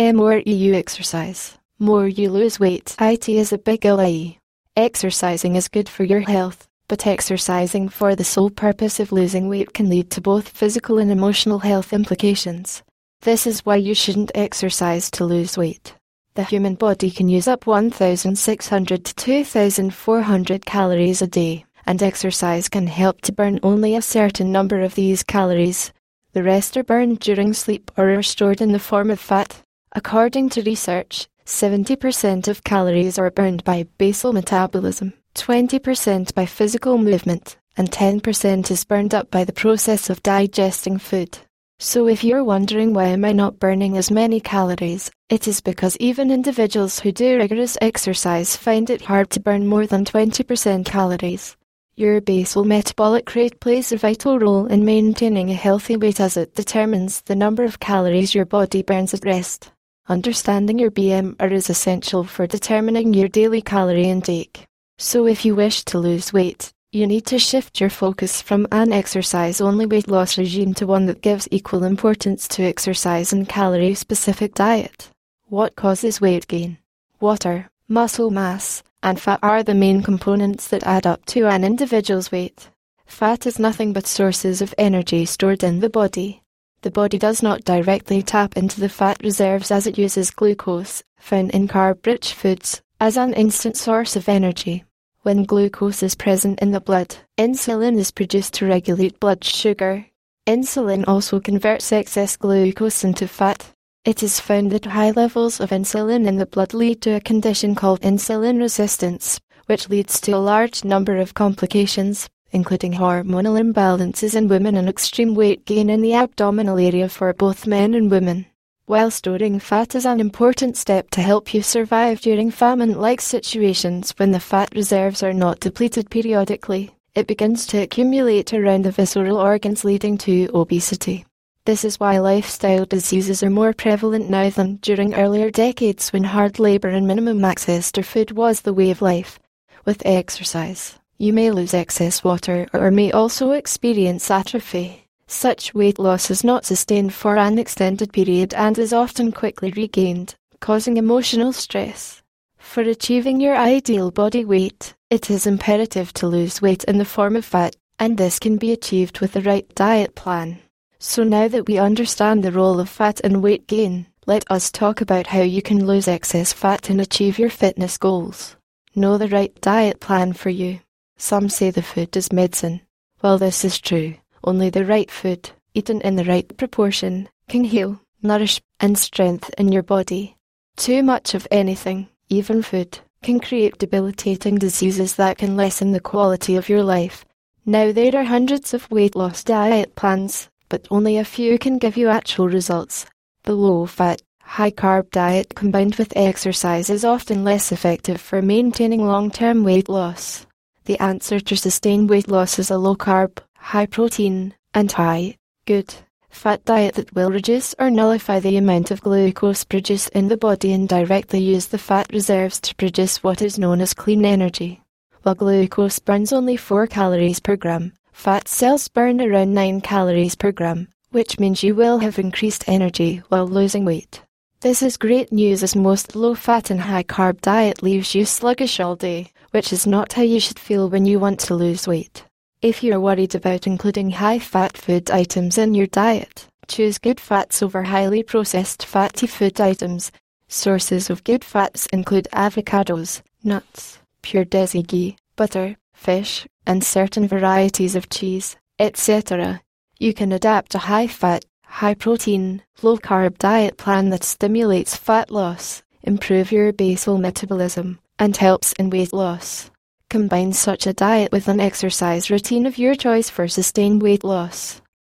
More you exercise, more you lose weight. IT is a big LIE. Exercising is good for your health, but exercising for the sole purpose of losing weight can lead to both physical and emotional health implications. This is why you shouldn't exercise to lose weight. The human body can use up 1,600 to 2,400 calories a day, and exercise can help to burn only a certain number of these calories. The rest are burned during sleep or are stored in the form of fat. According to research, 70% of calories are burned by basal metabolism. 20% by physical movement, and 10% is burned up by the process of digesting food. So if you're wondering why am I not burning as many calories, it is because even individuals who do rigorous exercise find it hard to burn more than 20% calories. Your basal metabolic rate plays a vital role in maintaining a healthy weight as it determines the number of calories your body burns at rest. Understanding your BMR is essential for determining your daily calorie intake. So if you wish to lose weight, you need to shift your focus from an exercise-only weight loss regime to one that gives equal importance to exercise and calorie-specific diet. What causes weight gain? Water, muscle mass, and fat are the main components that add up to an individual's weight. Fat is nothing but sources of energy stored in the body. The body does not directly tap into the fat reserves as it uses glucose, found in carb-rich foods, as an instant source of energy. When glucose is present in the blood, insulin is produced to regulate blood sugar. Insulin also converts excess glucose into fat. It is found that high levels of insulin in the blood lead to a condition called insulin resistance, which leads to a large number of complications, including hormonal imbalances in women and extreme weight gain in the abdominal area for both men and women. While storing fat is an important step to help you survive during famine-like situations when the fat reserves are not depleted periodically, it begins to accumulate around the visceral organs leading to obesity. This is why lifestyle diseases are more prevalent now than during earlier decades when hard labour and minimum access to food was the way of life. With exercise, you may lose excess water or may also experience atrophy, such weight loss is not sustained for an extended period and is often quickly regained, causing emotional stress. For achieving your ideal body weight, it is imperative to lose weight in the form of fat, and this can be achieved with the right diet plan. So now that we understand the role of fat in weight gain, let us talk about how you can lose excess fat and achieve your fitness goals. Know the right diet plan for you. Some say the food is medicine. Well, this is true. Only the right food, eaten in the right proportion, can heal, nourish, and strengthen your body. Too much of anything, even food, can create debilitating diseases that can lessen the quality of your life. Now, there are hundreds of weight loss diet plans, but only a few can give you actual results. The low fat, high carb diet combined with exercise is often less effective for maintaining long term weight loss. The answer to sustain weight loss is a low carb, high protein, and high, good, fat diet that will reduce or nullify the amount of glucose produced in the body and directly use the fat reserves to produce what is known as clean energy. While glucose burns only 4 calories per gram, fat cells burn around 9 calories per gram, which means you will have increased energy while losing weight. This is great news as most low fat and high carb diet leaves you sluggish all day, which is not how you should feel when you want to lose weight. If you're worried about including high fat food items in your diet, choose good fats over highly processed fatty food items. Sources of good fats include avocados, nuts, pure desi ghee, butter, fish, and certain varieties of cheese, etc. You can adapt a high fat, high protein, low carb diet plan that stimulates fat loss, improve your basal metabolism, and helps in weight loss. Combine such a diet with an exercise routine of your choice for sustained weight loss.